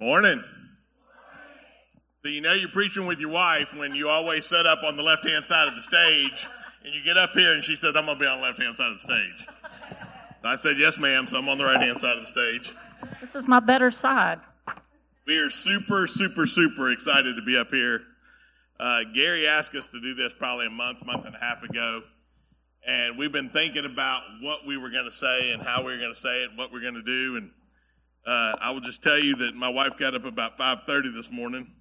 Morning. So you know you're preaching with your wife when you always set up on the left hand side of the stage, and you get up here and she said, "I'm gonna be on the left hand side of the stage." I said, "Yes, ma'am." So I'm on the right hand side of the stage. This is my better side. We are super, super, super excited to be up here. Uh, Gary asked us to do this probably a month, month and a half ago, and we've been thinking about what we were going to say and how we were going to say it, and what we're going to do. And uh, I will just tell you that my wife got up about 5:30 this morning.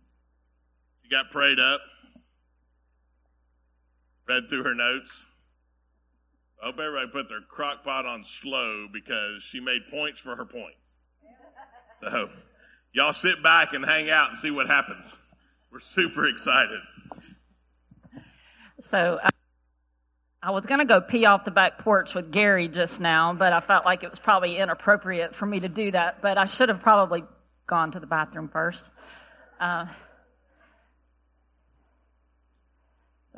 She got prayed up, read through her notes. I hope everybody put their crock pot on slow because she made points for her points. So, y'all sit back and hang out and see what happens. We're super excited. So I, I was going to go pee off the back porch with Gary just now, but I felt like it was probably inappropriate for me to do that. But I should have probably gone to the bathroom first. Uh,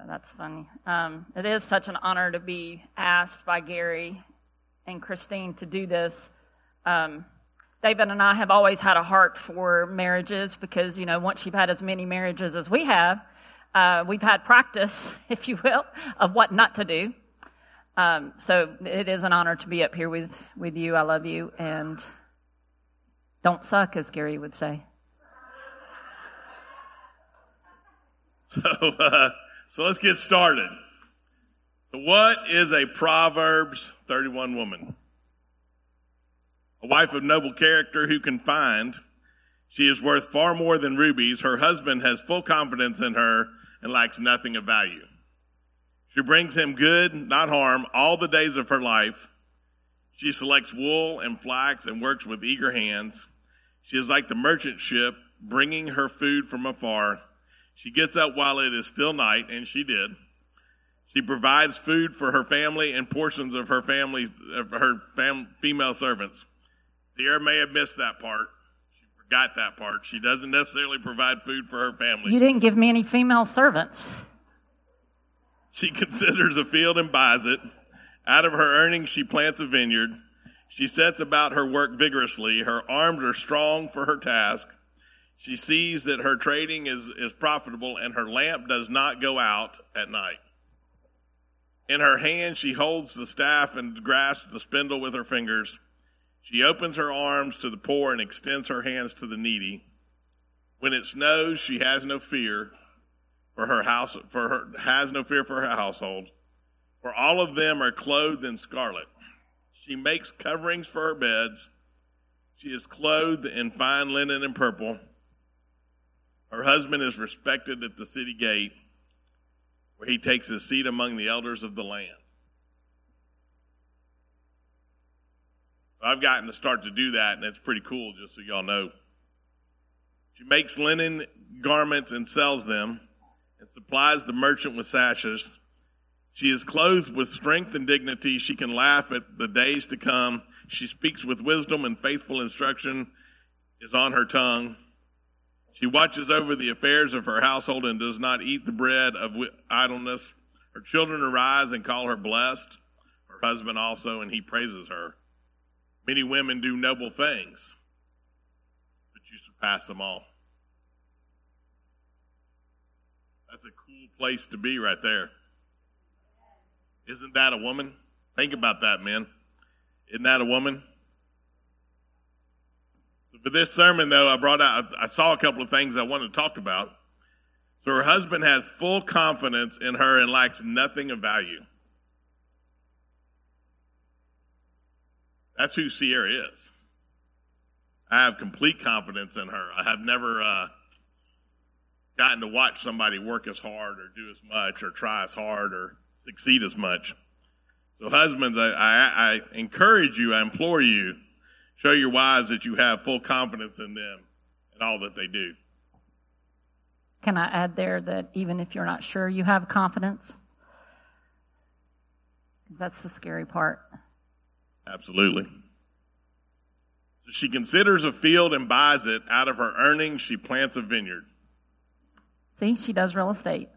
that's funny. Um, it is such an honor to be asked by Gary and Christine to do this. Um, David and I have always had a heart for marriages because, you know, once you've had as many marriages as we have, uh, we've had practice, if you will, of what not to do. Um, so it is an honor to be up here with, with you. I love you. And don't suck, as Gary would say. So, uh, so let's get started. So, what is a Proverbs 31 woman? A wife of noble character who can find. She is worth far more than rubies. Her husband has full confidence in her and lacks nothing of value. She brings him good, not harm, all the days of her life. She selects wool and flax and works with eager hands. She is like the merchant ship, bringing her food from afar. She gets up while it is still night, and she did. She provides food for her family and portions of her family, of her fam, female servants. Sierra may have missed that part. Forgot that part. She doesn't necessarily provide food for her family. You didn't give me any female servants. She considers a field and buys it. Out of her earnings, she plants a vineyard. She sets about her work vigorously. Her arms are strong for her task. She sees that her trading is, is profitable and her lamp does not go out at night. In her hand, she holds the staff and grasps the spindle with her fingers. She opens her arms to the poor and extends her hands to the needy. When it snows, she has no fear for her house, for her, has no fear for her household. For all of them are clothed in scarlet. She makes coverings for her beds. She is clothed in fine linen and purple. Her husband is respected at the city gate, where he takes his seat among the elders of the land. I've gotten to start to do that, and it's pretty cool, just so y'all know. She makes linen garments and sells them, and supplies the merchant with sashes. She is clothed with strength and dignity. She can laugh at the days to come. She speaks with wisdom, and faithful instruction is on her tongue. She watches over the affairs of her household and does not eat the bread of idleness. Her children arise and call her blessed, her husband also, and he praises her. Many women do noble things, but you surpass them all. That's a cool place to be right there. Isn't that a woman? Think about that, men. Isn't that a woman? For this sermon, though, I brought out, I saw a couple of things I wanted to talk about. So her husband has full confidence in her and lacks nothing of value. That's who Sierra is. I have complete confidence in her. I have never uh, gotten to watch somebody work as hard or do as much or try as hard or succeed as much. So, husbands, I, I, I encourage you, I implore you, show your wives that you have full confidence in them and all that they do. Can I add there that even if you're not sure you have confidence? That's the scary part. Absolutely. She considers a field and buys it. Out of her earnings, she plants a vineyard. See, she does real estate.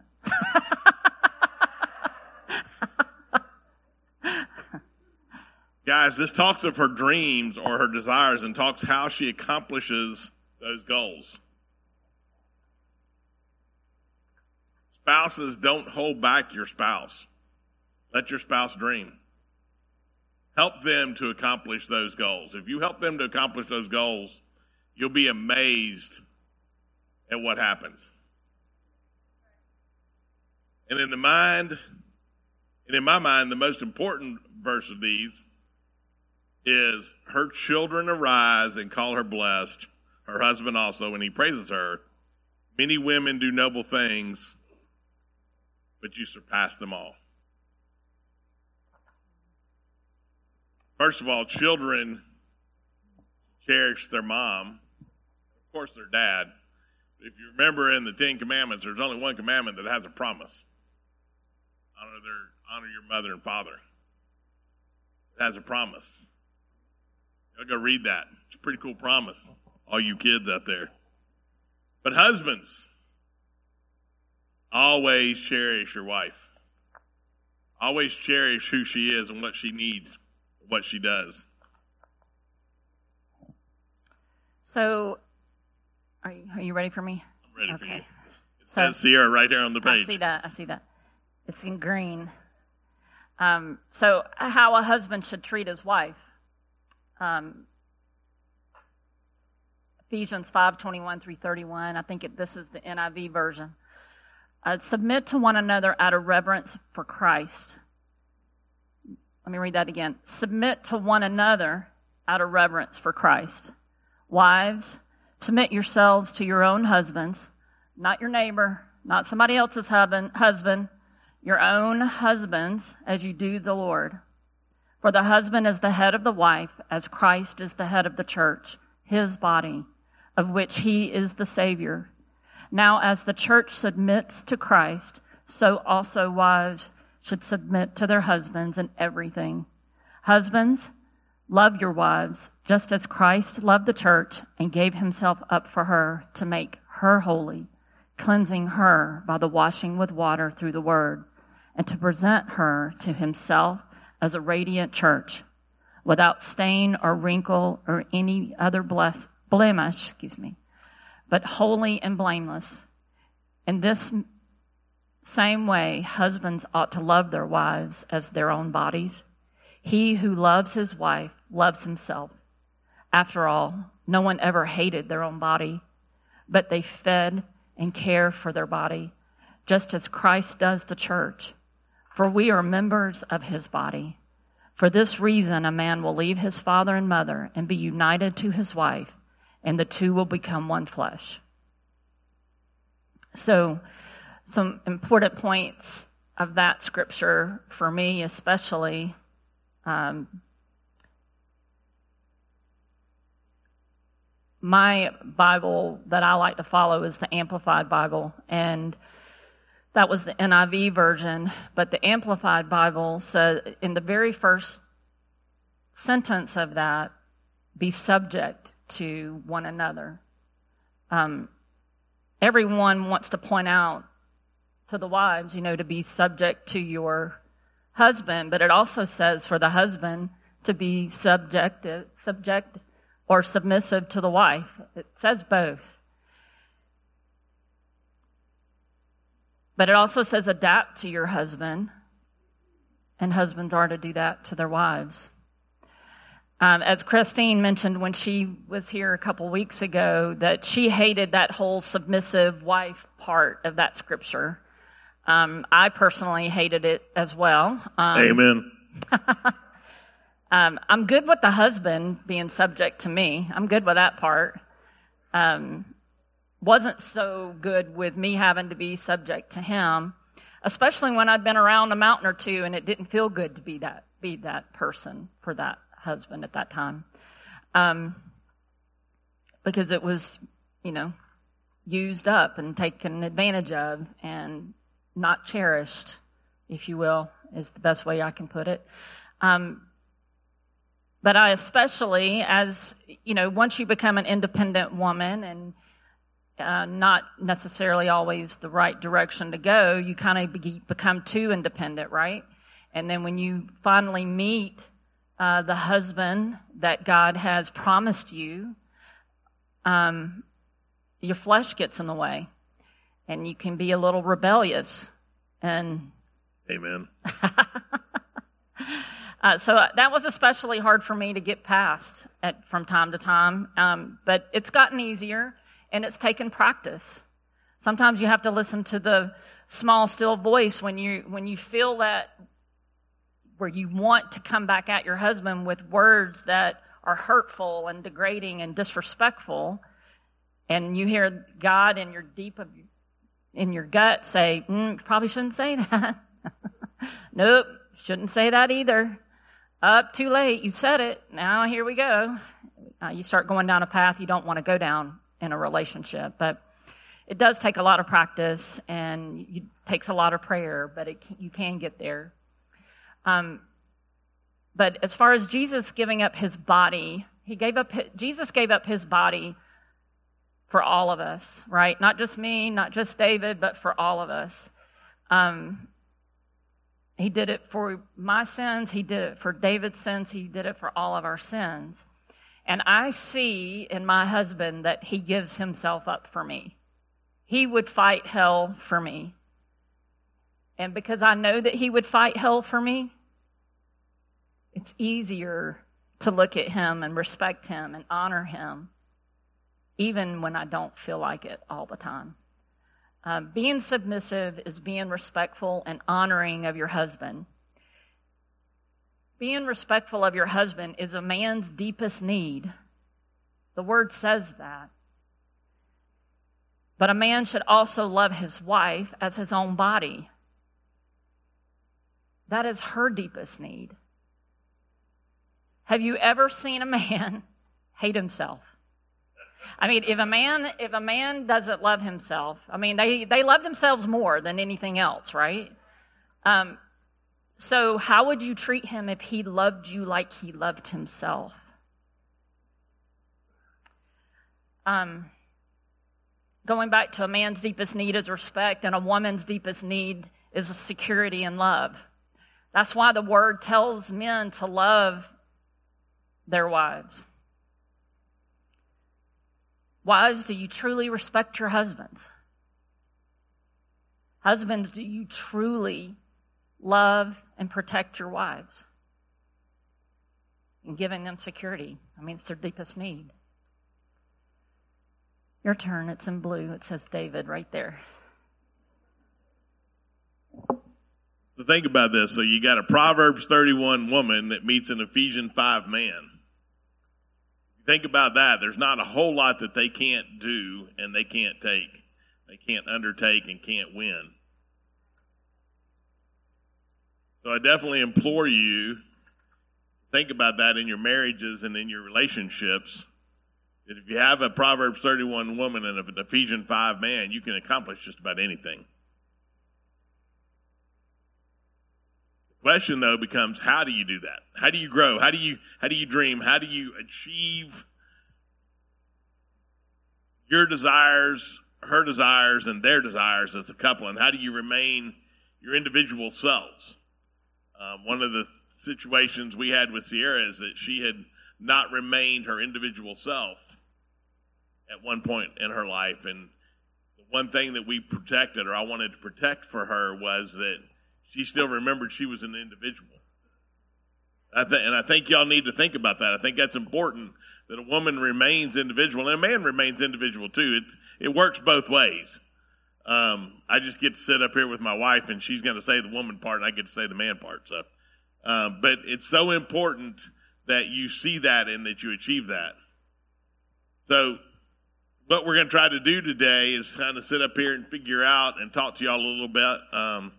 Guys, this talks of her dreams or her desires and talks how she accomplishes those goals. Spouses, don't hold back your spouse. Let your spouse dream. Help them to accomplish those goals. If you help them to accomplish those goals, you'll be amazed at what happens. And in the mind, and in my mind, the most important verse of these is her children arise and call her blessed, her husband also, and he praises her. Many women do noble things, but you surpass them all. First of all, children cherish their mom, of course, their dad. If you remember in the Ten Commandments, there's only one commandment that has a promise honor, their, honor your mother and father. It has a promise. I'll go read that. It's a pretty cool promise, all you kids out there. But husbands, always cherish your wife. Always cherish who she is and what she needs, what she does. So, are you, are you ready for me? I'm ready for you. Okay. It says Sierra right here on the page. I see that. I see that. It's in green. Um, so, how a husband should treat his wife. Um, Ephesians five twenty one through thirty one. I think it, this is the NIV version. Uh, submit to one another out of reverence for Christ. Let me read that again. Submit to one another out of reverence for Christ. Wives, submit yourselves to your own husbands, not your neighbor, not somebody else's husband, your own husbands, as you do the Lord. For the husband is the head of the wife, as Christ is the head of the church, his body, of which he is the Savior. Now, as the church submits to Christ, so also wives should submit to their husbands in everything. Husbands, love your wives, just as Christ loved the church and gave himself up for her to make her holy, cleansing her by the washing with water through the word, and to present her to himself as a radiant church, without stain or wrinkle or any other blemish, excuse me, but holy and blameless. In this same way, husbands ought to love their wives as their own bodies. He who loves his wife loves himself. After all, no one ever hated their own body, but they fed and care for their body, just as Christ does the church. For we are members of his body. For this reason, a man will leave his father and mother and be united to his wife, and the two will become one flesh. So, some important points of that scripture for me, especially. Um, my Bible that I like to follow is the Amplified Bible, and that was the NIV version. But the Amplified Bible says, in the very first sentence of that, be subject to one another. Um, everyone wants to point out to the wives, you know, to be subject to your husband, but it also says for the husband to be subject, subject or submissive to the wife. It says both. But it also says adapt to your husband, and husbands are to do that to their wives. Um, as Christine mentioned when she was here a couple weeks ago, that she hated that whole submissive wife part of that scripture. Um, I personally hated it as well. Um, Amen. um, I'm good with the husband being subject to me. I'm good with that part. Um, wasn't so good with me having to be subject to him, especially when I'd been around a mountain or two and it didn't feel good to be that be that person for that husband at that time, um, because it was, you know, used up and taken advantage of and not cherished, if you will, is the best way I can put it. Um, but I especially, as you know, once you become an independent woman and uh, not necessarily always the right direction to go, you kind of be, become too independent, right? And then when you finally meet uh, the husband that God has promised you, um, your flesh gets in the way, and you can be a little rebellious. And Amen. uh, so that was especially hard for me to get past at, from time to time. Um, but it's gotten easier, and it's taken practice. Sometimes you have to listen to the small, still voice when you when you feel that where you want to come back at your husband with words that are hurtful and degrading and disrespectful, and you hear God in your deep of in your gut say, mm, "Probably shouldn't say that." nope, shouldn't say that either. Up too late. You said it. Now here we go. Uh, you start going down a path you don't want to go down in a relationship, but it does take a lot of practice and it takes a lot of prayer, but it, you can get there. Um, but as far as Jesus giving up his body, he gave up. Jesus gave up his body for all of us, right? Not just me, not just David, but for all of us. Um, he did it for my sins. He did it for David's sins. He did it for all of our sins. And I see in my husband that he gives himself up for me. He would fight hell for me. And because I know that he would fight hell for me, it's easier to look at him and respect him and honor him, even when I don't feel like it all the time. Um, being submissive is being respectful and honoring of your husband. Being respectful of your husband is a man's deepest need. The word says that. But a man should also love his wife as his own body. That is her deepest need. Have you ever seen a man hate himself? I mean, if a man if a man doesn't love himself, I mean, they they love themselves more than anything else, right? Um, so how would you treat him if he loved you like he loved himself? Um, going back to a man's deepest need is respect, and a woman's deepest need is security and love. That's why the word tells men to love their wives. Wives, do you truly respect your husbands? Husbands, do you truly love and protect your wives? And giving them security. I mean, it's their deepest need. Your turn. It's in blue. It says David right there. So think about this. So you got a Proverbs 31 woman that meets an Ephesians 5 man. Think about that. There's not a whole lot that they can't do and they can't take. They can't undertake and can't win. So I definitely implore you think about that in your marriages and in your relationships if you have a Proverbs 31 woman and an Ephesians 5 man, you can accomplish just about anything. Question though becomes how do you do that? How do you grow? How do you how do you dream? How do you achieve your desires, her desires and their desires as a couple and how do you remain your individual selves? Um, one of the situations we had with Sierra is that she had not remained her individual self at one point in her life. And the one thing that we protected, or I wanted to protect for her, was that she still remembered she was an individual. I th- and I think y'all need to think about that. I think that's important that a woman remains individual and a man remains individual too. It it works both ways. Um, I just get to sit up here with my wife, and she's going to say the woman part, and I get to say the man part. So, um, but it's so important that you see that and that you achieve that. So what we're going to try to do today is kind of sit up here and figure out and talk to y'all a little bit um,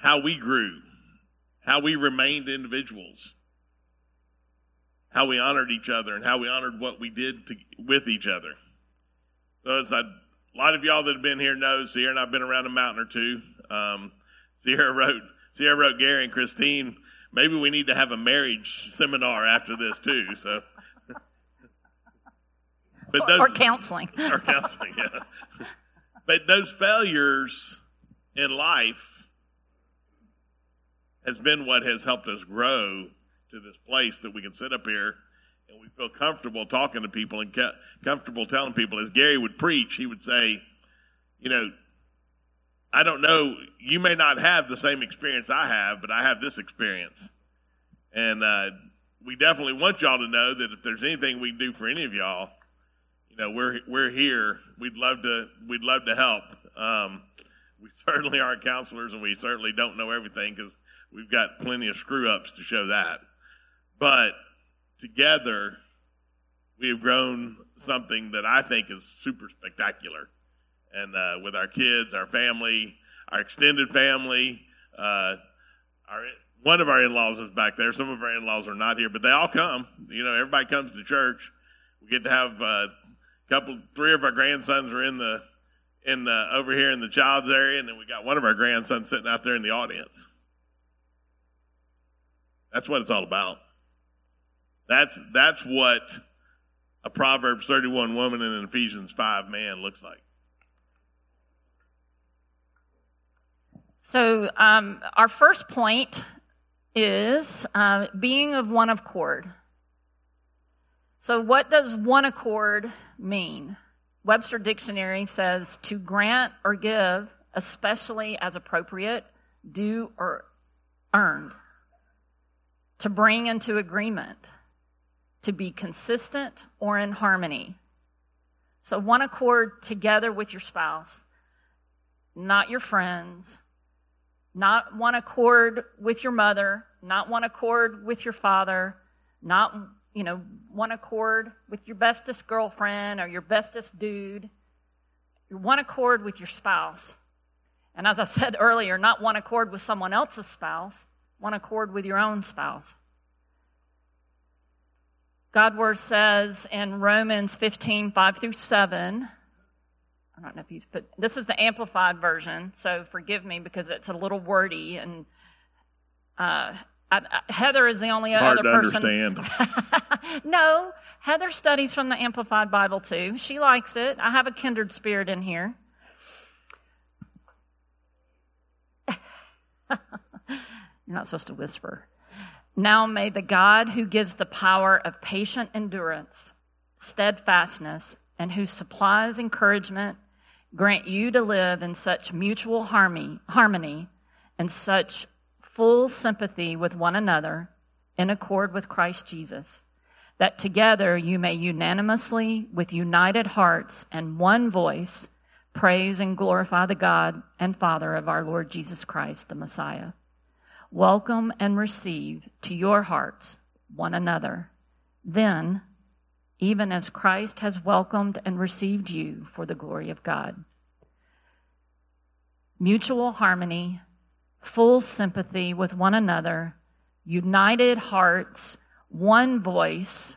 how we grew, how we remained individuals, how we honored each other, and how we honored what we did to, with each other. So, as I, a lot of y'all that have been here know, Sierra and I've been around a mountain or two. Um, Sierra wrote, Sierra wrote Gary and Christine. Maybe we need to have a marriage seminar after this too. So. But those, or counseling. or counseling, yeah. but those failures in life has been what has helped us grow to this place that we can sit up here and we feel comfortable talking to people and comfortable telling people. As Gary would preach, he would say, you know, I don't know, you may not have the same experience I have, but I have this experience. And uh, we definitely want y'all to know that if there's anything we can do for any of y'all, you know, we're we're here. We'd love to we'd love to help. Um, we certainly aren't counselors, and we certainly don't know everything because we've got plenty of screw ups to show that. But together, we have grown something that I think is super spectacular. And uh, with our kids, our family, our extended family, uh, our one of our in-laws is back there. Some of our in-laws are not here, but they all come. You know, everybody comes to church. We get to have a uh, couple, three of our grandsons are in the in the, over here in the child's area, and then we got one of our grandsons sitting out there in the audience. That's what it's all about. That's that's what a Proverbs 31 woman and an Ephesians 5 man looks like. So, um, our first point is uh, being of one accord. So, what does one accord mean? Webster Dictionary says to grant or give, especially as appropriate, due or earned, to bring into agreement, to be consistent or in harmony. So, one accord together with your spouse, not your friends, not one accord with your mother, not one accord with your father, not, you know, one accord with your bestest girlfriend or your bestest dude. You're one accord with your spouse. And as I said earlier, not one accord with someone else's spouse, one accord with your own spouse. God word says in Romans 15, 5 through 7, I don't know if he's put, this is the amplified version, so forgive me because it's a little wordy and uh, I, I, Heather is the only it's other person. understand. no, Heather studies from the Amplified Bible too. She likes it. I have a kindred spirit in here. You're not supposed to whisper. Now may the God who gives the power of patient endurance, steadfastness, and who supplies encouragement grant you to live in such mutual harmony, harmony and such full sympathy with one another in accord with Christ Jesus, that together you may unanimously, with united hearts and one voice, praise and glorify the God and Father of our Lord Jesus Christ, the Messiah. Welcome and receive to your hearts one another. Then, even as Christ has welcomed and received you for the glory of God. Mutual harmony, full sympathy with one another, united hearts, one voice,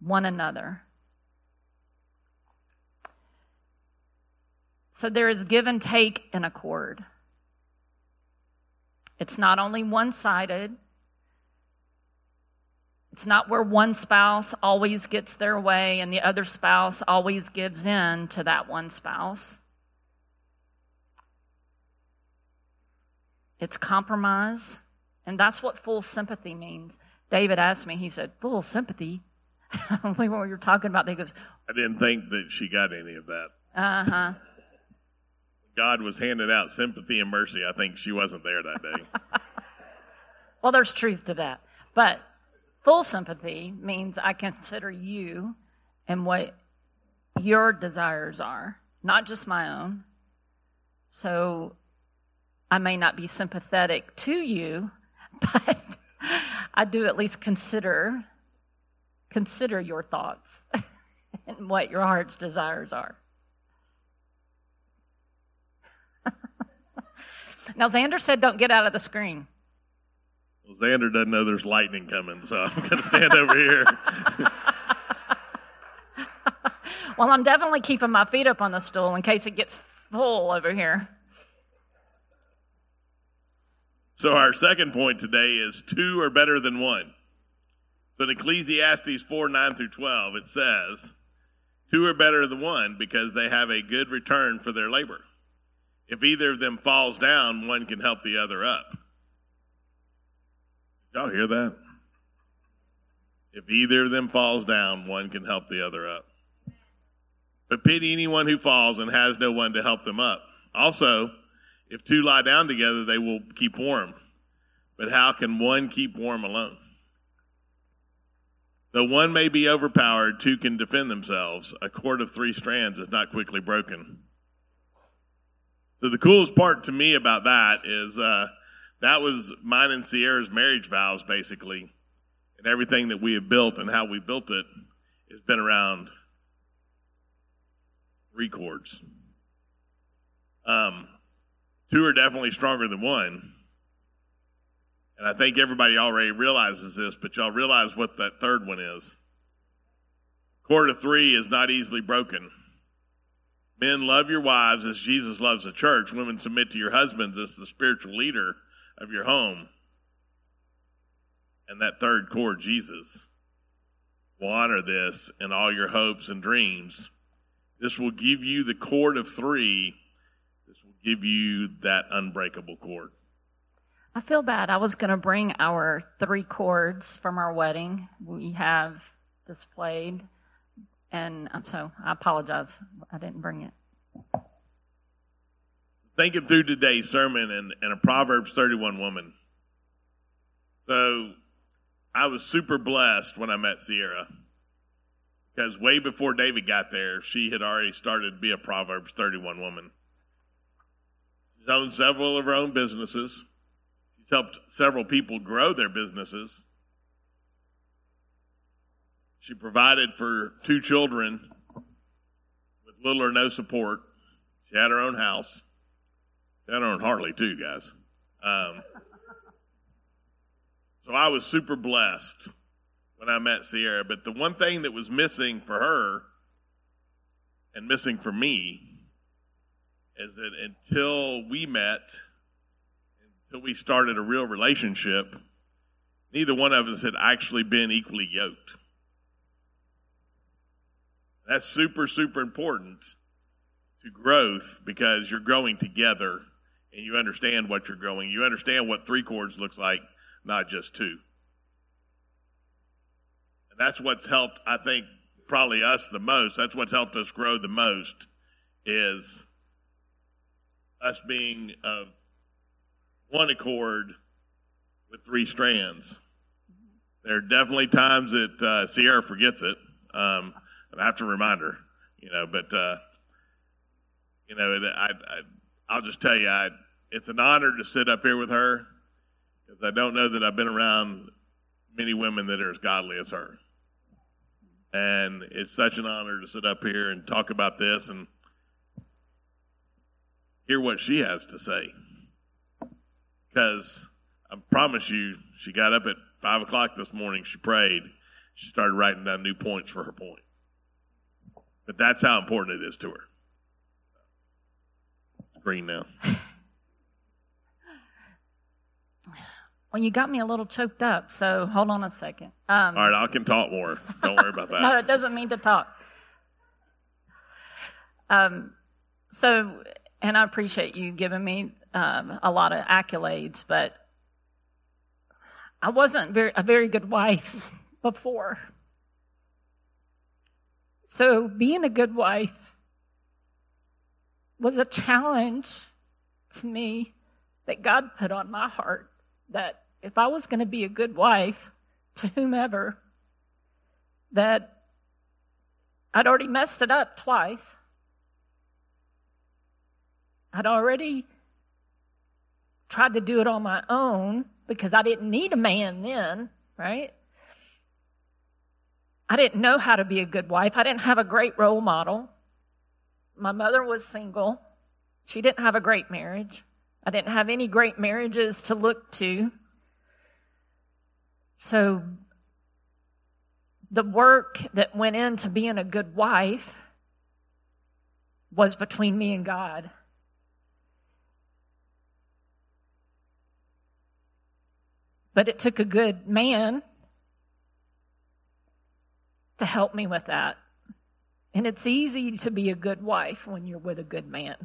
one another. So there is give and take in accord. It's not only one sided, it's not where one spouse always gets their way and the other spouse always gives in to that one spouse. It's compromise. And that's what full sympathy means. David asked me, he said, Full sympathy? we were talking about that. He goes, I didn't think that she got any of that. Uh huh. God was handing out sympathy and mercy. I think she wasn't there that day. well, there's truth to that. But Full sympathy means I consider you and what your desires are, not just my own. So I may not be sympathetic to you, but I do at least consider consider your thoughts and what your heart's desires are. Now Xander said don't get out of the screen. Well, Xander doesn't know there's lightning coming, so I'm going to stand over here. well, I'm definitely keeping my feet up on the stool in case it gets full over here. So, our second point today is two are better than one. So, in Ecclesiastes 4 9 through 12, it says, Two are better than one because they have a good return for their labor. If either of them falls down, one can help the other up. Y'all hear that? If either of them falls down, one can help the other up. But pity anyone who falls and has no one to help them up. Also, if two lie down together, they will keep warm. But how can one keep warm alone? Though one may be overpowered, two can defend themselves. A cord of three strands is not quickly broken. So the coolest part to me about that is uh, that was mine and Sierra's marriage vows, basically, and everything that we have built and how we built it has been around three cords. Um, two are definitely stronger than one. And I think everybody already realizes this, but y'all realize what that third one is. Cord of three is not easily broken. Men, love your wives as Jesus loves the church. Women, submit to your husbands as the spiritual leader of your home. And that third cord, Jesus, will honor this in all your hopes and dreams. This will give you the cord of three. This will give you that unbreakable cord. I feel bad. I was going to bring our three cords from our wedding. We have displayed, and I'm so I apologize. I didn't bring it. Thinking through today's sermon and, and a Proverbs 31 woman. So I was super blessed when I met Sierra because way before David got there, she had already started to be a Proverbs 31 woman. She's owned several of her own businesses She's helped several people grow their businesses. She provided for two children with little or no support. She had her own house. She had her own Harley, too, guys. Um, so I was super blessed when I met Sierra. But the one thing that was missing for her and missing for me is that until we met, until we started a real relationship, neither one of us had actually been equally yoked. That's super, super important to growth because you're growing together and you understand what you're growing. You understand what three cords looks like, not just two. And that's what's helped, I think, probably us the most. That's what's helped us grow the most is us being of one accord with three strands. There are definitely times that uh, Sierra forgets it, um, and I have to remind her, you know. But uh, you know, I, I, will just tell you, I, it's an honor to sit up here with her because I don't know that I've been around many women that are as godly as her, and it's such an honor to sit up here and talk about this and hear what she has to say because I promise you, she got up at five o'clock this morning. She prayed. She started writing down new points for her points. But that's how important it is to her. It's green now. Well, you got me a little choked up, so hold on a second. Um, All right, I can talk more. Don't worry about that. no, it doesn't mean to talk. Um, so, and I appreciate you giving me um, a lot of accolades, but I wasn't very, a very good wife before. So being a good wife was a challenge to me that God put on my heart that if I was going to be a good wife to whomever, that I'd already messed it up twice. I'd already tried to do it on my own because I didn't need a man then, right? I didn't know how to be a good wife. I didn't have a great role model. My mother was single. She didn't have a great marriage. I didn't have any great marriages to look to. So, the work that went into being a good wife was between me and God. But it took a good man to help me with that. And it's easy to be a good wife when you're with a good man.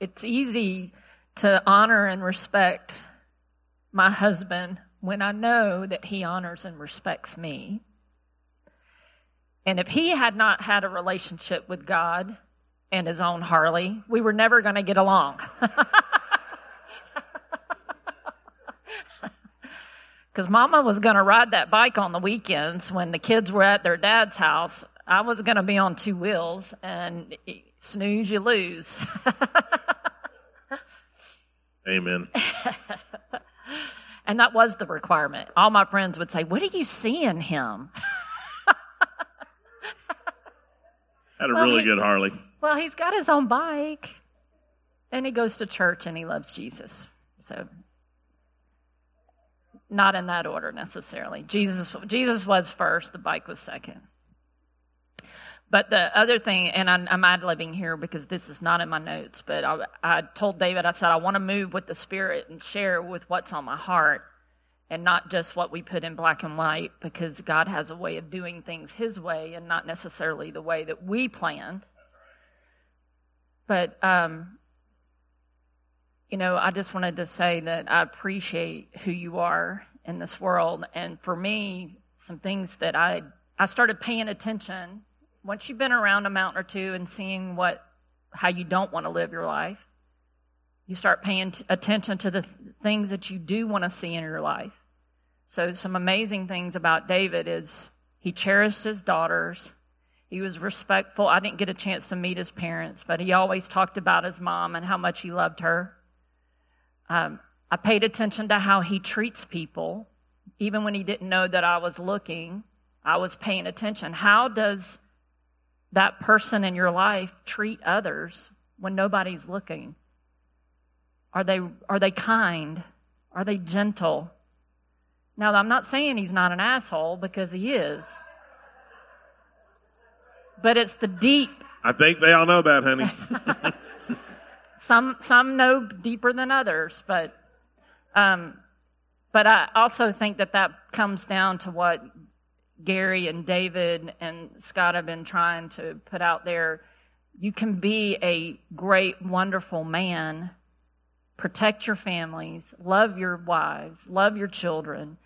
It's easy to honor and respect my husband when I know that he honors and respects me. And if he had not had a relationship with God and his own Harley, we were never going to get along. Because mama was going to ride that bike on the weekends when the kids were at their dad's house. I was going to be on two wheels and snooze, you lose. Amen. and that was the requirement. All my friends would say, What do you see in him? Had a Well, really he- good Harley. Well, he's got his own bike and he goes to church and he loves Jesus. So not in that order necessarily. Jesus Jesus was first, the bike was second. But the other thing, and I'm, I'm ad libbing here because this is not in my notes, but I, I told David, I said, I want to move with the Spirit and share with what's on my heart and not just what we put in black and white because God has a way of doing things His way and not necessarily the way that we planned. But, um, you know, I just wanted to say that I appreciate who you are in this world. And for me, some things that I, I started paying attention once you've been around a mountain or two and seeing what, how you don't want to live your life, you start paying t- attention to the th- things that you do want to see in your life. So some amazing things about David is he cherished his daughters. He was respectful. I didn't get a chance to meet his parents, but he always talked about his mom and how much he loved her. Um, I paid attention to how he treats people, even when he didn't know that I was looking. I was paying attention. How does that person in your life treat others when nobody's looking? Are they are they kind? Are they gentle? Now, I'm not saying he's not an asshole because he is. But it's the deep I think they all know that, honey. some some know deeper than others, but um, but I also think that that comes down to what Gary and David and Scott have been trying to put out there. You can be a great, wonderful man, protect your families, love your wives, love your children,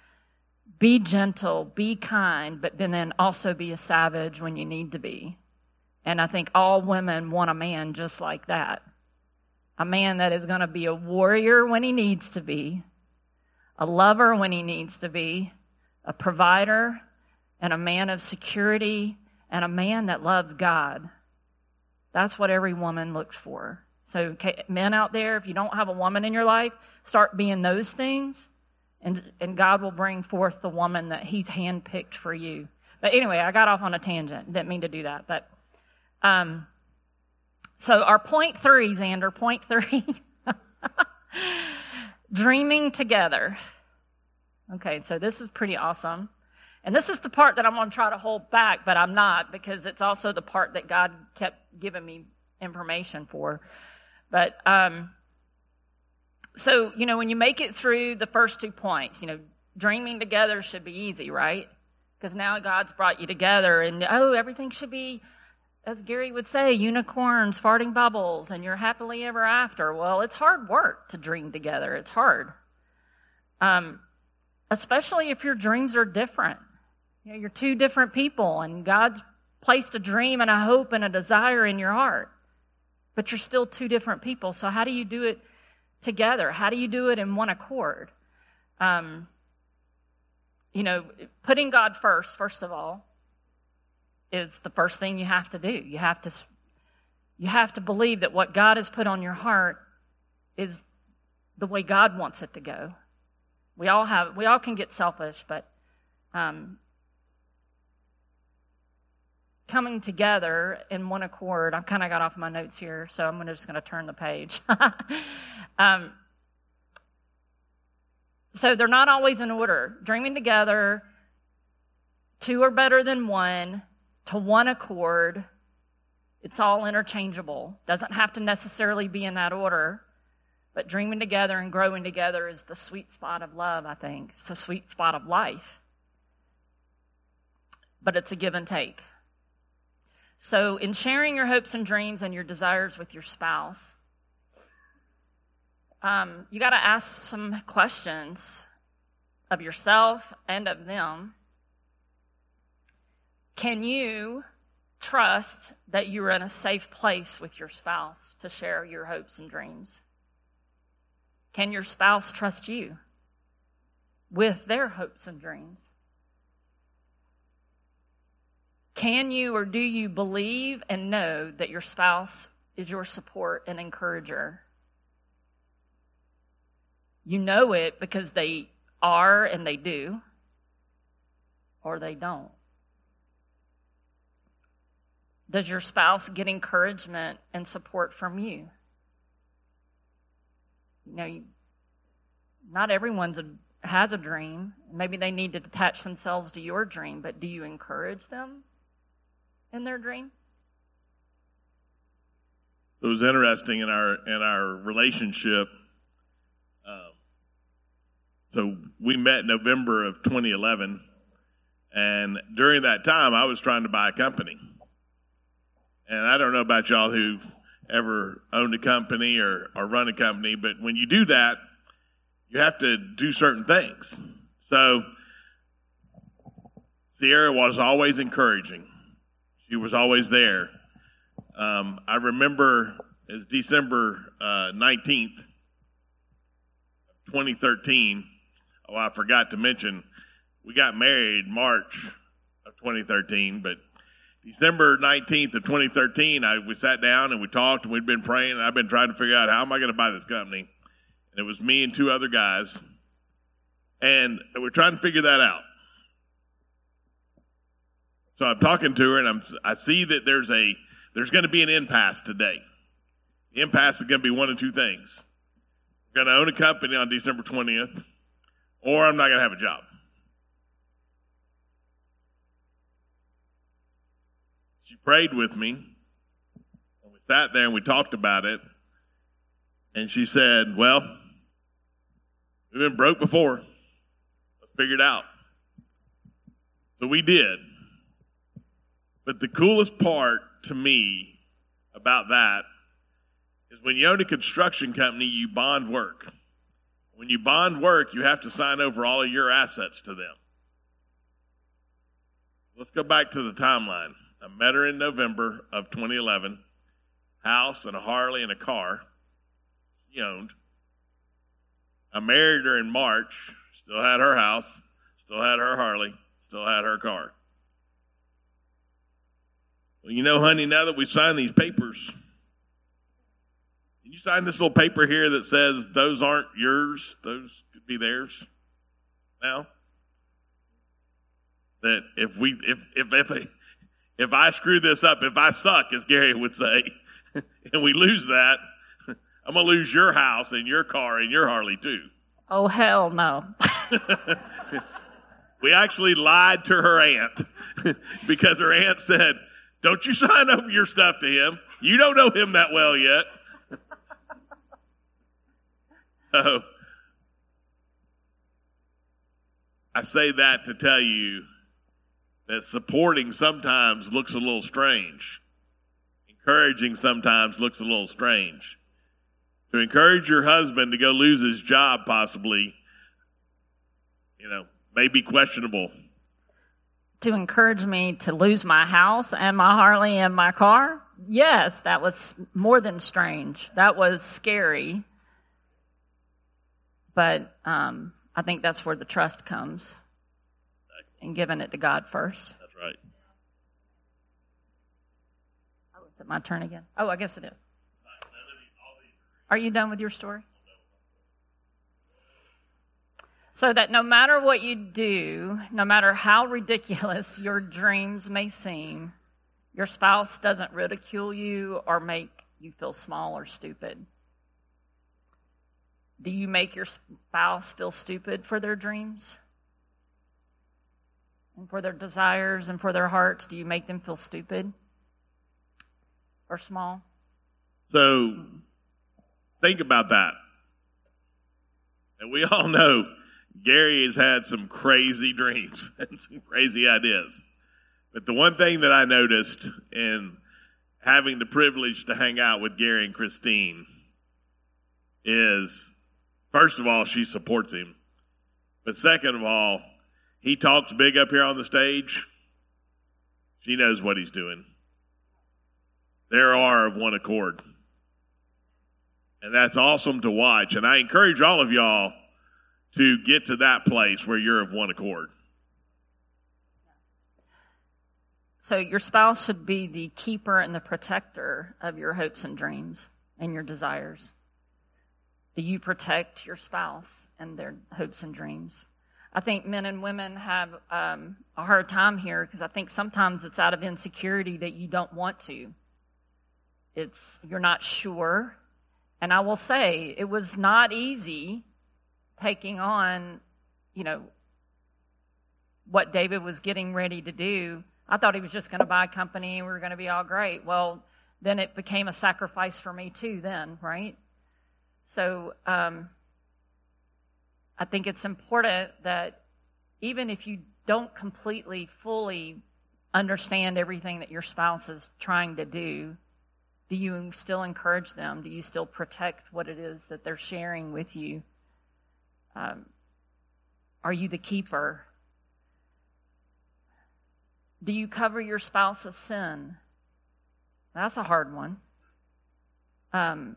be gentle, be kind, but then also be a savage when you need to be. And I think all women want a man just like that a man that is going to be a warrior when he needs to be, a lover when he needs to be, a provider, and a man of security, and a man that loves God. That's what every woman looks for. So, men out there, if you don't have a woman in your life, start being those things, and, and God will bring forth the woman that He's handpicked for you. But anyway, I got off on a tangent. Didn't mean to do that. But um, so our point three, Xander, point three, dreaming together. Okay, so this is pretty awesome. And this is the part that I'm going to try to hold back, but I'm not because it's also the part that God kept giving me information for. But um, so, you know, when you make it through the first two points, you know, dreaming together should be easy, right? Because now God's brought you together and, oh, everything should be as Gary would say, unicorns, farting bubbles, and you're happily ever after. Well, it's hard work to dream together. It's hard. Um, especially if your dreams are different. You know, you're two different people, and God's placed a dream and a hope and a desire in your heart. But you're still two different people. So, how do you do it together? How do you do it in one accord? Um, you know, putting God first, first of all, is the first thing you have to do. You have to you have to believe that what God has put on your heart is the way God wants it to go. We all have we all can get selfish, but um, coming together in one accord. I've kind of got off my notes here, so I'm just going to turn the page. um, so they're not always in order. Dreaming together, two are better than one to one accord. It's all interchangeable. Doesn't have to necessarily be in that order. But dreaming together and growing together is the sweet spot of love, I think. It's the sweet spot of life. But it's a give and take. So, in sharing your hopes and dreams and your desires with your spouse, um, you got to ask some questions. of yourself and of them, can you trust that you're in a safe place with your spouse to share your hopes and dreams? Can your spouse trust you with their hopes and dreams? Can you or do you believe and know that your spouse is your support and encourager? You know it because they are and they do, or they don't. Does your spouse get encouragement and support from you? You know, not everyone's a, has a dream. Maybe they need to attach themselves to your dream, but do you encourage them in their dream? It was interesting in our in our relationship. Um, so we met November of 2011, and during that time, I was trying to buy a company. And I don't know about y'all who've ever owned a company or, or run a company, but when you do that, you have to do certain things. So Sierra was always encouraging. She was always there. Um, I remember as December uh, 19th, 2013. Oh, I forgot to mention, we got married March of 2013, but December 19th of 2013, I, we sat down and we talked and we'd been praying and I've been trying to figure out how am I going to buy this company. And it was me and two other guys. And we're trying to figure that out. So I'm talking to her and I'm, I see that there's a, there's going to be an impasse today. The impasse is going to be one of two things. We're going to own a company on December 20th or I'm not going to have a job. She prayed with me. And we sat there and we talked about it. And she said, Well, we've been broke before. Let's figure it out. So we did. But the coolest part to me about that is when you own a construction company, you bond work. When you bond work, you have to sign over all of your assets to them. Let's go back to the timeline. I met her in November of 2011. House and a Harley and a car she owned. I married her in March. Still had her house, still had her Harley, still had her car. Well, you know, honey, now that we signed these papers, can you sign this little paper here that says those aren't yours, those could be theirs now? That if we if if if if I screw this up, if I suck, as Gary would say, and we lose that, I'm going to lose your house and your car and your Harley too. Oh, hell no. we actually lied to her aunt because her aunt said, Don't you sign over your stuff to him. You don't know him that well yet. so, I say that to tell you that supporting sometimes looks a little strange. Encouraging sometimes looks a little strange. To encourage your husband to go lose his job, possibly, you know, may be questionable. To encourage me to lose my house and my Harley and my car? Yes, that was more than strange. That was scary. But um, I think that's where the trust comes and giving it to God first. That's right. Oh, is it my turn again? Oh, I guess it is. Are you done with your story? So that no matter what you do, no matter how ridiculous your dreams may seem, your spouse doesn't ridicule you or make you feel small or stupid. Do you make your spouse feel stupid for their dreams? And for their desires and for their hearts? Do you make them feel stupid or small? So think about that. And we all know Gary has had some crazy dreams and some crazy ideas. But the one thing that I noticed in having the privilege to hang out with Gary and Christine is, first of all, she supports him. But second of all, he talks big up here on the stage. She knows what he's doing. There are of one accord. And that's awesome to watch. And I encourage all of y'all to get to that place where you're of one accord. So your spouse should be the keeper and the protector of your hopes and dreams and your desires. Do you protect your spouse and their hopes and dreams? I think men and women have um, a hard time here because I think sometimes it's out of insecurity that you don't want to. It's you're not sure, and I will say it was not easy taking on, you know, what David was getting ready to do. I thought he was just going to buy a company and we were going to be all great. Well, then it became a sacrifice for me too. Then, right? So um, I think it's important that even if you don't completely, fully understand everything that your spouse is trying to do, do you still encourage them? Do you still protect what it is that they're sharing with you? Um, are you the keeper? Do you cover your spouse's sin? That's a hard one. Um,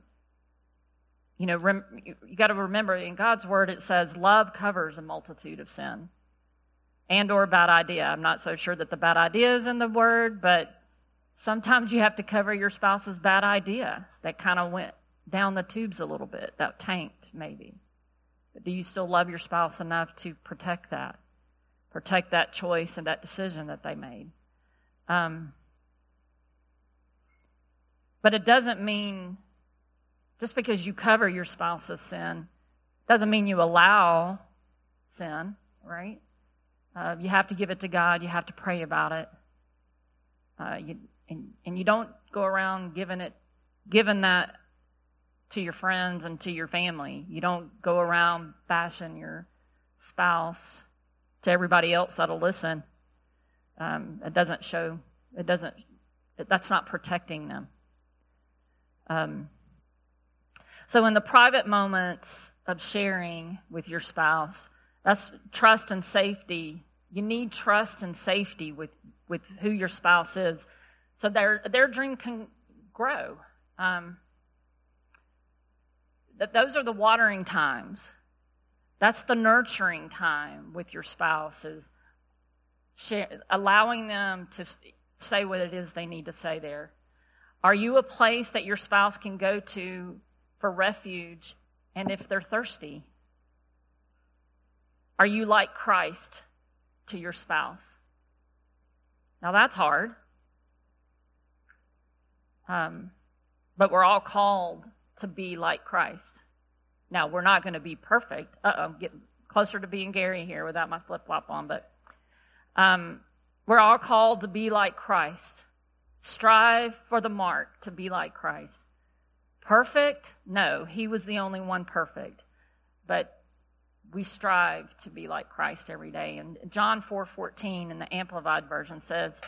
you know, rem, you, you got to remember in God's word it says love covers a multitude of sin and or bad idea. I'm not so sure that the bad idea is in the word, but sometimes you have to cover your spouse's bad idea that kind of went down the tubes a little bit, that tanked maybe. But do you still love your spouse enough to protect that? Protect that choice and that decision that they made. Um, but it doesn't mean just because you cover your spouse's sin doesn't mean you allow sin, right? Uh, you have to give it to God. You have to pray about it. Uh, you, and, and you don't go around giving it, giving that to your friends and to your family. You don't go around bashing your spouse to everybody else that'll listen. Um, it doesn't show. It doesn't. That's not protecting them. Um, so, in the private moments of sharing with your spouse, that's trust and safety. You need trust and safety with, with who your spouse is so their, their dream can grow. Um, that those are the watering times. That's the nurturing time with your spouse is share, allowing them to say what it is they need to say there. Are you a place that your spouse can go to for refuge and if they're thirsty? Are you like Christ to your spouse? Now that's hard. Um, but we're all called to be like Christ. Now, we're not going to be perfect. Uh oh, getting closer to being Gary here without my flip flop on, but um, we're all called to be like Christ. Strive for the mark to be like Christ. Perfect? No, he was the only one perfect. But we strive to be like Christ every day. And John 4:14 4, in the amplified version says,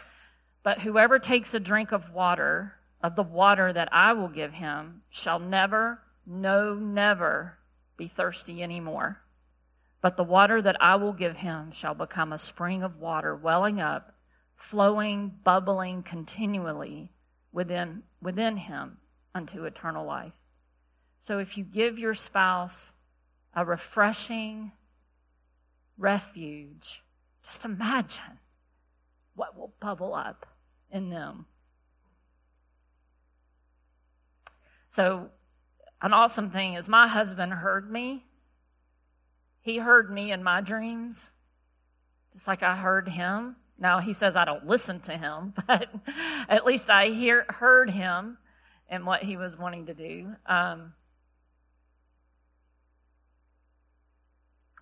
"But whoever takes a drink of water, of the water that I will give him, shall never, no never be thirsty anymore. But the water that I will give him shall become a spring of water welling up, flowing, bubbling continually within within him unto eternal life. So if you give your spouse a refreshing refuge, just imagine what will bubble up in them. So, an awesome thing is my husband heard me. He heard me in my dreams, just like I heard him. Now, he says I don't listen to him, but at least I hear, heard him and what he was wanting to do. Um,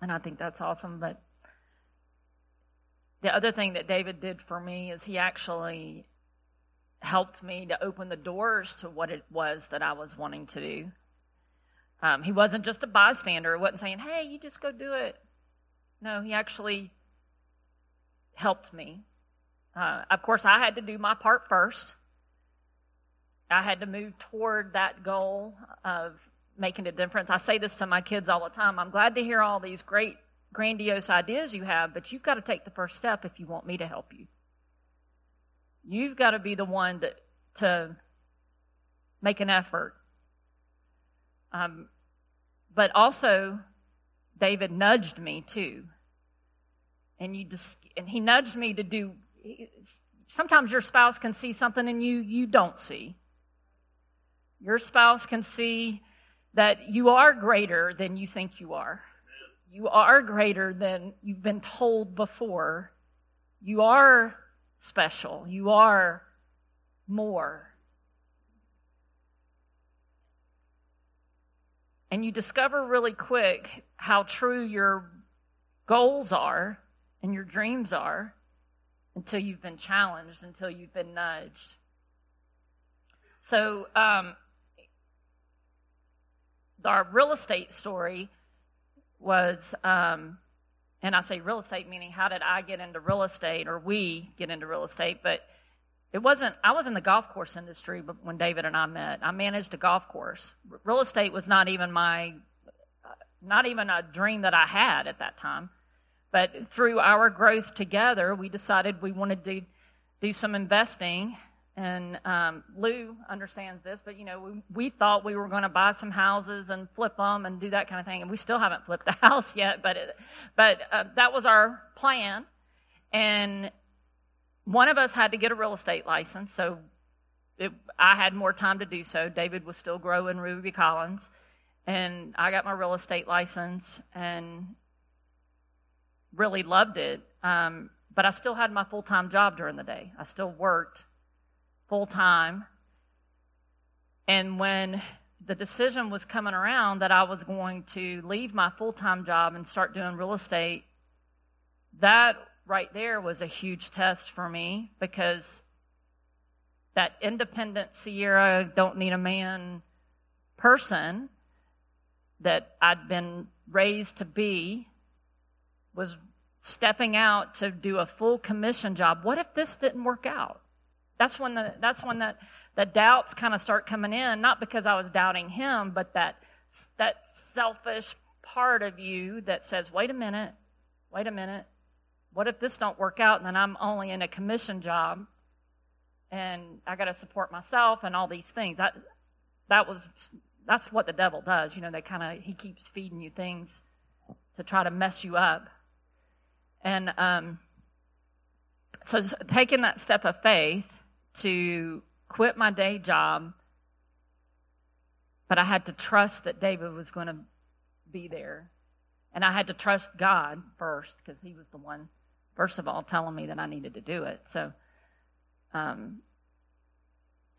and I think that's awesome. But the other thing that David did for me is he actually helped me to open the doors to what it was that I was wanting to do. Um, he wasn't just a bystander. He wasn't saying, hey, you just go do it. No, he actually helped me. Uh, of course, I had to do my part first. I had to move toward that goal of making a difference. I say this to my kids all the time. I'm glad to hear all these great grandiose ideas you have, but you've got to take the first step if you want me to help you. You've got to be the one that to make an effort. Um, but also, David nudged me too, and you just and he nudged me to do. Sometimes your spouse can see something in you you don't see. Your spouse can see that you are greater than you think you are. You are greater than you've been told before. You are special. You are more. And you discover really quick how true your goals are and your dreams are until you've been challenged, until you've been nudged. So, um, our real estate story was, um, and I say real estate meaning how did I get into real estate or we get into real estate, but it wasn't, I was in the golf course industry when David and I met. I managed a golf course. Real estate was not even my, not even a dream that I had at that time. But through our growth together, we decided we wanted to do some investing and um, Lou understands this, but you know, we, we thought we were going to buy some houses and flip them and do that kind of thing, and we still haven't flipped a house yet. But it, but uh, that was our plan, and one of us had to get a real estate license, so it, I had more time to do so. David was still growing Ruby Collins, and I got my real estate license and really loved it. Um, but I still had my full time job during the day. I still worked full time. And when the decision was coming around that I was going to leave my full time job and start doing real estate, that right there was a huge test for me because that independent Sierra, don't need a man person that I'd been raised to be was stepping out to do a full commission job. What if this didn't work out? That's when the that's when the, the doubts kind of start coming in, not because I was doubting him, but that that selfish part of you that says, wait a minute, wait a minute, what if this don't work out and then I'm only in a commission job and I got to support myself and all these things. That that was that's what the devil does. You know, they kind of he keeps feeding you things to try to mess you up. And um, so taking that step of faith to quit my day job, but I had to trust that David was going to be there. And I had to trust God first because He was the one, first of all, telling me that I needed to do it. So um,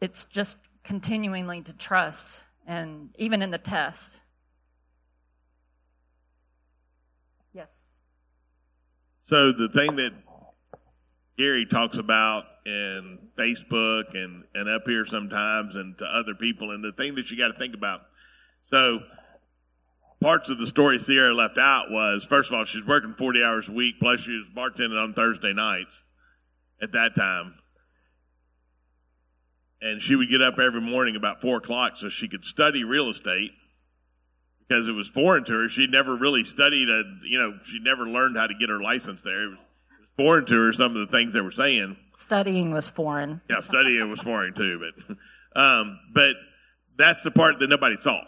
it's just continually to trust, and even in the test. Yes. So the thing that Gary talks about in Facebook and, and up here sometimes and to other people. And the thing that you got to think about so, parts of the story Sierra left out was first of all, she's working 40 hours a week, plus she was bartending on Thursday nights at that time. And she would get up every morning about 4 o'clock so she could study real estate because it was foreign to her. She'd never really studied, a, you know, she'd never learned how to get her license there. It was foreign to her, some of the things they were saying. Studying was foreign. Yeah, studying was foreign too, but um, but that's the part that nobody saw.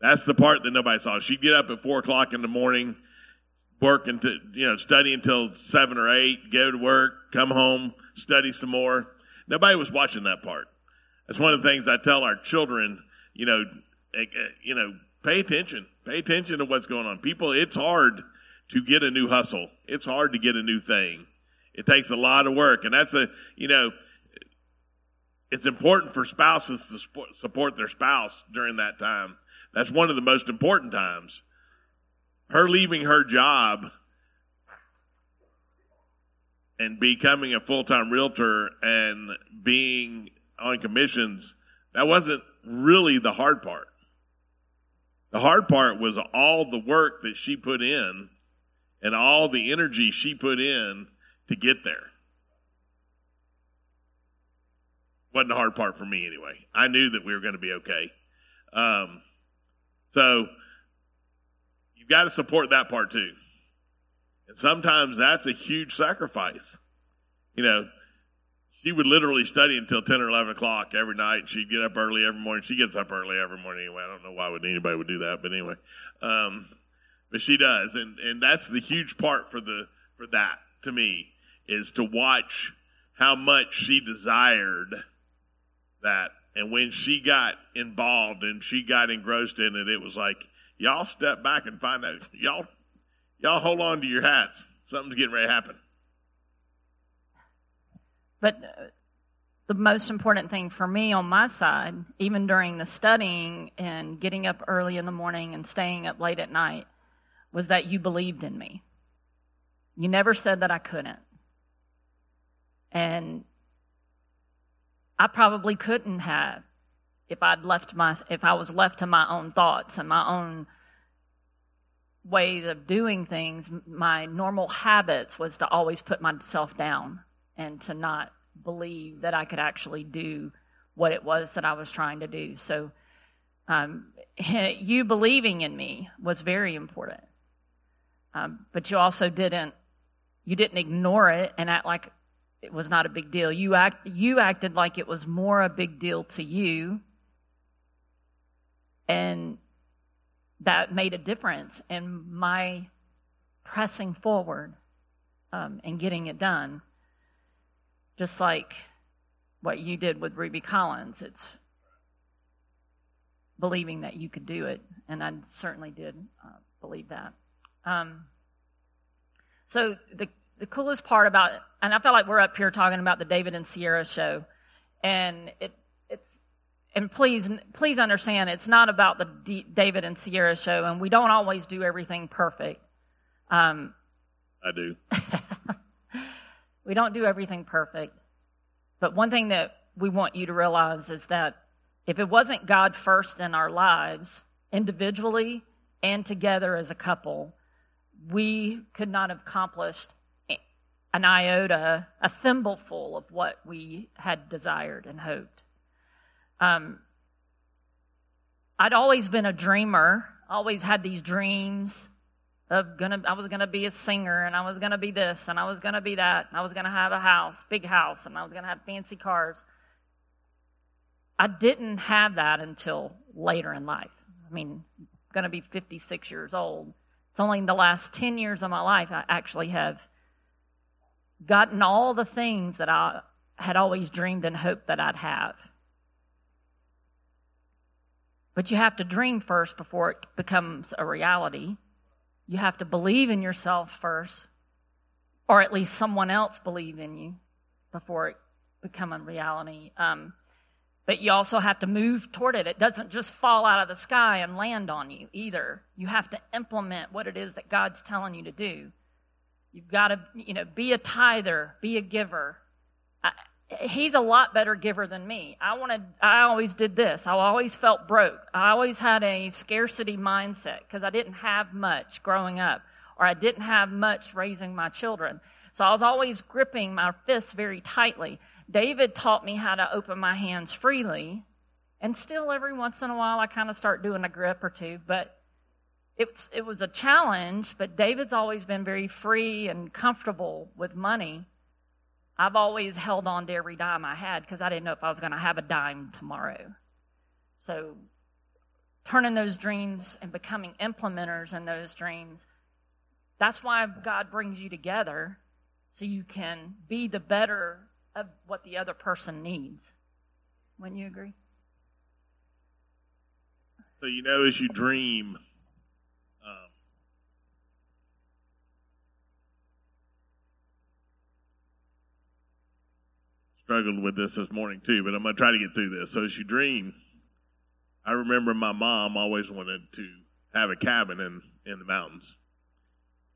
That's the part that nobody saw. She'd get up at four o'clock in the morning, work until you know, study until seven or eight, go to work, come home, study some more. Nobody was watching that part. That's one of the things I tell our children. You know, eh, eh, you know, pay attention. Pay attention to what's going on. People, it's hard to get a new hustle. It's hard to get a new thing. It takes a lot of work. And that's a, you know, it's important for spouses to support their spouse during that time. That's one of the most important times. Her leaving her job and becoming a full time realtor and being on commissions, that wasn't really the hard part. The hard part was all the work that she put in and all the energy she put in to get there. Wasn't the hard part for me anyway. I knew that we were going to be okay. Um, so you've got to support that part too. And sometimes that's a huge sacrifice. You know, she would literally study until 10 or 11 o'clock every night. And she'd get up early every morning. She gets up early every morning anyway. I don't know why would anybody would do that, but anyway. Um, but she does. And, and that's the huge part for the, for that to me is to watch how much she desired that. And when she got involved and she got engrossed in it, it was like, y'all step back and find out. Y'all, y'all hold on to your hats. Something's getting ready to happen. But uh, the most important thing for me on my side, even during the studying and getting up early in the morning and staying up late at night, was that you believed in me. You never said that I couldn't. And I probably couldn't have if I'd left my if I was left to my own thoughts and my own ways of doing things, my normal habits was to always put myself down and to not believe that I could actually do what it was that I was trying to do. So, um, you believing in me was very important. Um, but you also didn't you didn't ignore it and act like it was not a big deal. You act you acted like it was more a big deal to you, and that made a difference in my pressing forward um, and getting it done. Just like what you did with Ruby Collins, it's believing that you could do it, and I certainly did uh, believe that. Um, so the the coolest part about, and I feel like we're up here talking about the David and Sierra show, and it, it's, and please, please understand, it's not about the D, David and Sierra show, and we don't always do everything perfect. Um, I do. we don't do everything perfect, but one thing that we want you to realize is that if it wasn't God first in our lives, individually and together as a couple, we could not have accomplished an iota, a thimbleful of what we had desired and hoped. Um, I'd always been a dreamer, always had these dreams of gonna I was gonna be a singer and I was gonna be this and I was gonna be that and I was gonna have a house, big house, and I was gonna have fancy cars. I didn't have that until later in life. I mean, I'm gonna be 56 years old. It's only in the last 10 years of my life I actually have gotten all the things that I had always dreamed and hoped that I'd have. But you have to dream first before it becomes a reality. You have to believe in yourself first, or at least someone else believe in you before it become a reality. Um, but you also have to move toward it. It doesn't just fall out of the sky and land on you either. You have to implement what it is that God's telling you to do. You've got to, you know, be a tither, be a giver. I, he's a lot better giver than me. I wanted, I always did this. I always felt broke. I always had a scarcity mindset because I didn't have much growing up, or I didn't have much raising my children. So I was always gripping my fists very tightly. David taught me how to open my hands freely, and still every once in a while I kind of start doing a grip or two, but it, it was a challenge, but David's always been very free and comfortable with money. I've always held on to every dime I had because I didn't know if I was going to have a dime tomorrow. So, turning those dreams and becoming implementers in those dreams, that's why God brings you together so you can be the better of what the other person needs. Wouldn't you agree? So, you know, as you dream, struggled with this this morning too, but I'm going to try to get through this. So as you dream, I remember my mom always wanted to have a cabin in, in the mountains.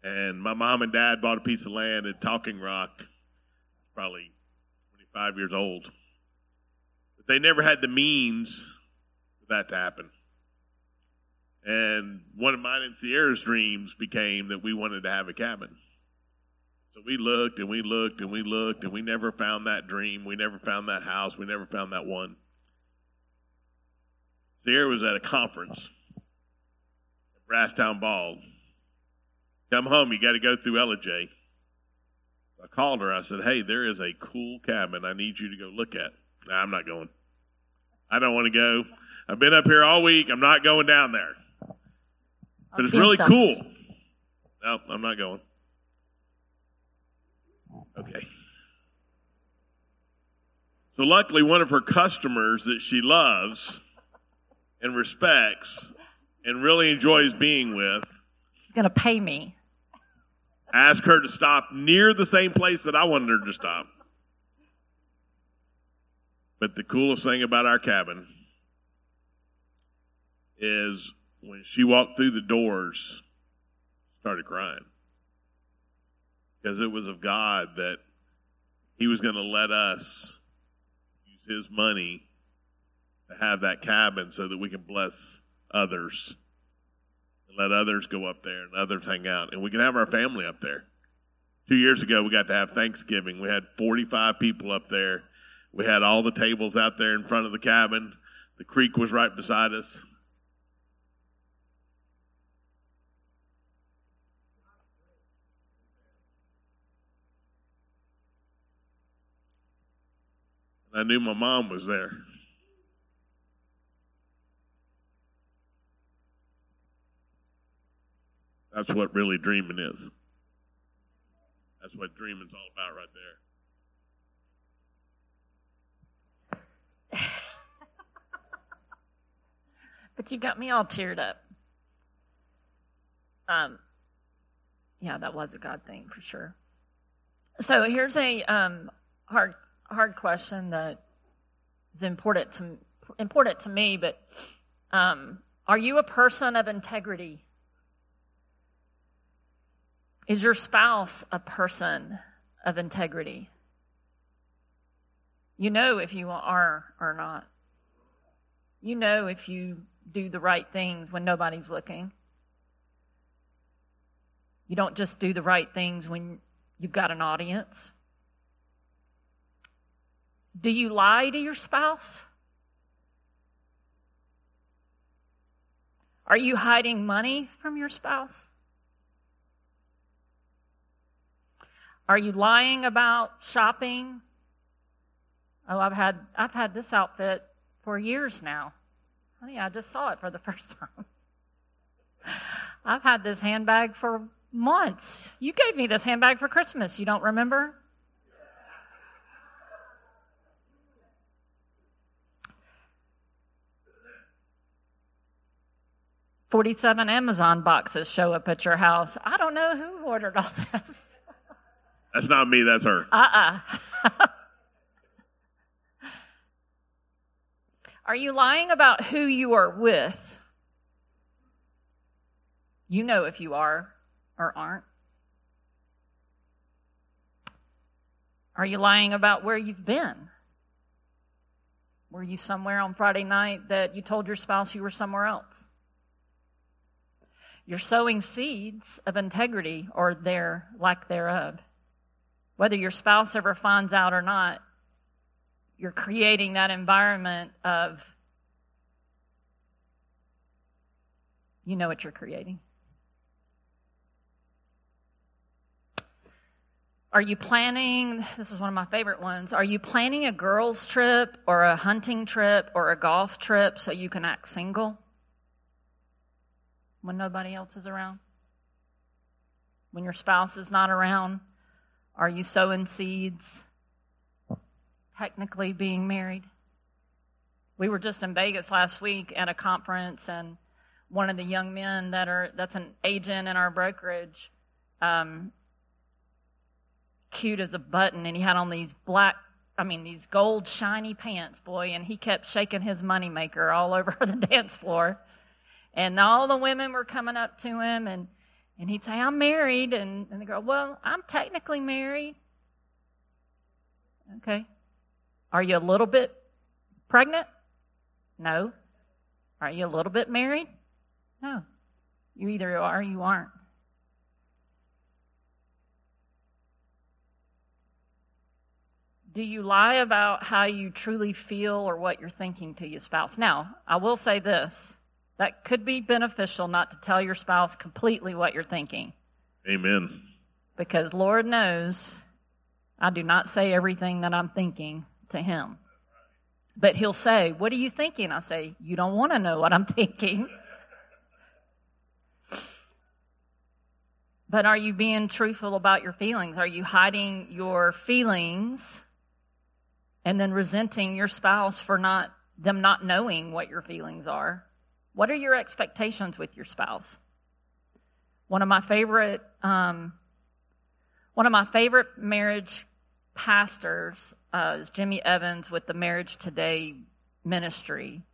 And my mom and dad bought a piece of land at Talking Rock, probably 25 years old. But they never had the means for that to happen. And one of mine and Sierra's dreams became that we wanted to have a cabin. So we looked and we looked and we looked and we never found that dream. We never found that house. We never found that one. Sierra was at a conference at Brasstown Bald Come home, you got to go through Ellijay. I called her. I said, "Hey, there is a cool cabin. I need you to go look at." Nah, I'm not going. I don't want to go. I've been up here all week. I'm not going down there. But it's really cool. No, I'm not going. Okay. So luckily, one of her customers that she loves and respects and really enjoys being with is going to pay me. Ask her to stop near the same place that I wanted her to stop. But the coolest thing about our cabin is when she walked through the doors, started crying. Because it was of God that He was going to let us use his money to have that cabin so that we can bless others and let others go up there and others hang out. And we can have our family up there. Two years ago, we got to have Thanksgiving. We had 45 people up there. We had all the tables out there in front of the cabin. The creek was right beside us. I knew my mom was there. That's what really dreaming is. That's what dreaming's all about right there. but you got me all teared up. Um, yeah, that was a God thing for sure. So here's a um, hard hard question that is important to important to me, but um, are you a person of integrity? Is your spouse a person of integrity? You know if you are or not. You know if you do the right things when nobody's looking. You don't just do the right things when you've got an audience. Do you lie to your spouse? Are you hiding money from your spouse? Are you lying about shopping? Oh, I've had I've had this outfit for years now. Honey, I just saw it for the first time. I've had this handbag for months. You gave me this handbag for Christmas. You don't remember? 47 Amazon boxes show up at your house. I don't know who ordered all this. That's not me, that's her. Uh uh-uh. uh are you lying about who you are with? You know if you are or aren't. Are you lying about where you've been? Were you somewhere on Friday night that you told your spouse you were somewhere else? You're sowing seeds of integrity or their lack thereof. Whether your spouse ever finds out or not, you're creating that environment of, you know what you're creating. Are you planning? This is one of my favorite ones. Are you planning a girls' trip or a hunting trip or a golf trip so you can act single? When nobody else is around? When your spouse is not around? Are you sowing seeds? Technically being married? We were just in Vegas last week at a conference, and one of the young men that are that's an agent in our brokerage, um, cute as a button, and he had on these black I mean, these gold shiny pants, boy, and he kept shaking his moneymaker all over the dance floor. And all the women were coming up to him, and, and he'd say, I'm married. And, and the girl, Well, I'm technically married. Okay. Are you a little bit pregnant? No. Are you a little bit married? No. You either are or you aren't. Do you lie about how you truly feel or what you're thinking to your spouse? Now, I will say this that could be beneficial not to tell your spouse completely what you're thinking. Amen. Because Lord knows I do not say everything that I'm thinking to Him. But He'll say, What are you thinking? I say, You don't want to know what I'm thinking. But are you being truthful about your feelings? Are you hiding your feelings and then resenting your spouse for not them not knowing what your feelings are? What are your expectations with your spouse? One of my favorite um, one of my favorite marriage pastors uh, is Jimmy Evans with the Marriage Today ministry.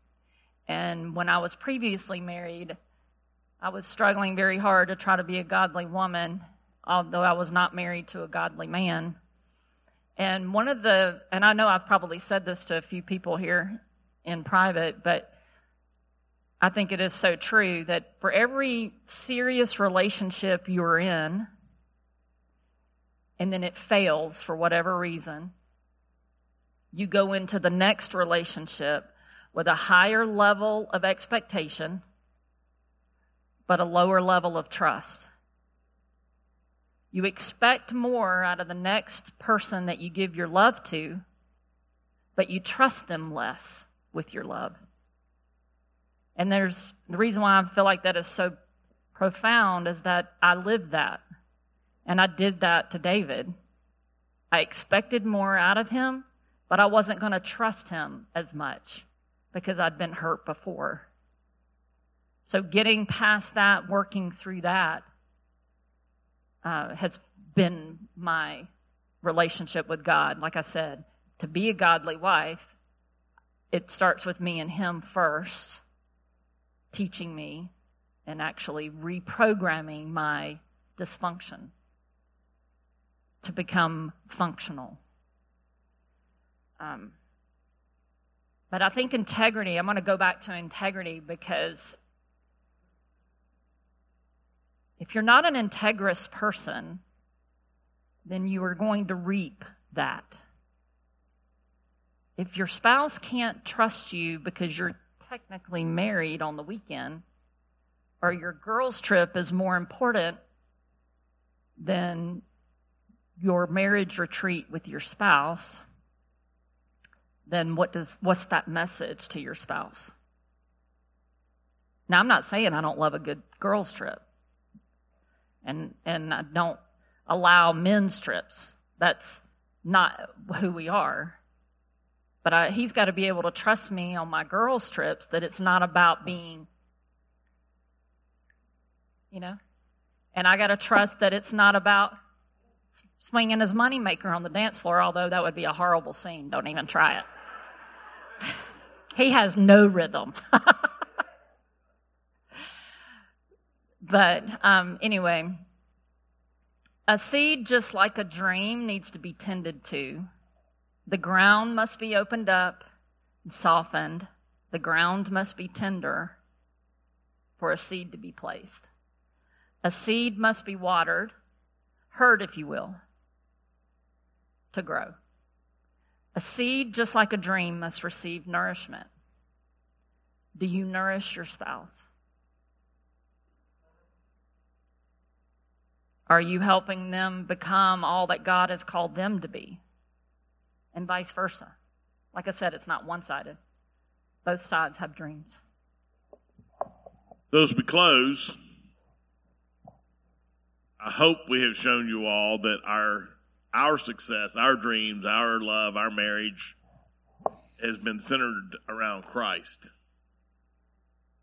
And when I was previously married, I was struggling very hard to try to be a godly woman, although I was not married to a godly man. And one of the, and I know I've probably said this to a few people here in private, but I think it is so true that for every serious relationship you're in, and then it fails for whatever reason, you go into the next relationship with a higher level of expectation but a lower level of trust. You expect more out of the next person that you give your love to, but you trust them less with your love. And there's the reason why I feel like that is so profound is that I lived that. And I did that to David. I expected more out of him, but I wasn't going to trust him as much because I'd been hurt before. So getting past that, working through that, uh, has been my relationship with God. Like I said, to be a godly wife, it starts with me and Him first, teaching me and actually reprogramming my dysfunction to become functional. Um, but I think integrity, I'm going to go back to integrity because If you're not an integrous person, then you are going to reap that. If your spouse can't trust you because you're technically married on the weekend, or your girls' trip is more important than your marriage retreat with your spouse, then what does what's that message to your spouse? Now I'm not saying I don't love a good girls' trip and and I don't allow men's trips. That's not who we are. But I, he's got to be able to trust me on my girls' trips that it's not about being, you know, and I got to trust that it's not about swinging his moneymaker on the dance floor, although that would be a horrible scene. Don't even try it. he has no rhythm. But um, anyway, a seed, just like a dream, needs to be tended to. The ground must be opened up and softened. The ground must be tender for a seed to be placed. A seed must be watered, hurt, if you will, to grow. A seed, just like a dream, must receive nourishment. Do you nourish your spouse? Are you helping them become all that God has called them to be? And vice versa. Like I said, it's not one sided, both sides have dreams. Those we close, I hope we have shown you all that our our success, our dreams, our love, our marriage has been centered around Christ.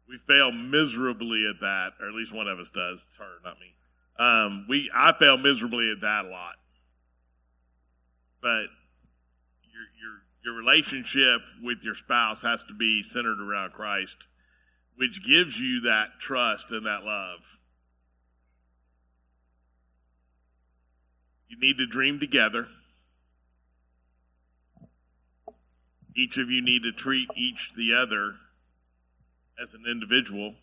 We fail miserably at that, or at least one of us does. It's her, not me. Um, we I fail miserably at that a lot. But your relationship with your spouse has to be centered around Christ, which gives you that trust and that love. You need to dream together. Each of you need to treat each the other as an individual.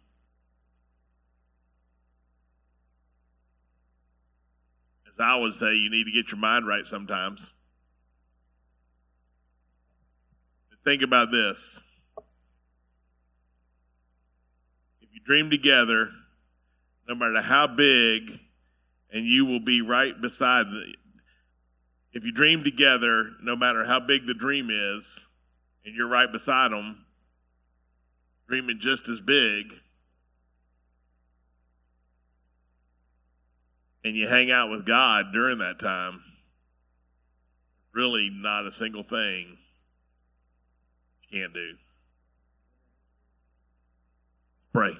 as I would say, you need to get your mind right sometimes. Think about this. If you dream together, no matter how big and you will be right beside the. If you dream together, no matter how big the dream is, and you're right beside them, dreaming just as big, and you hang out with God during that time, really not a single thing can't do. Pray.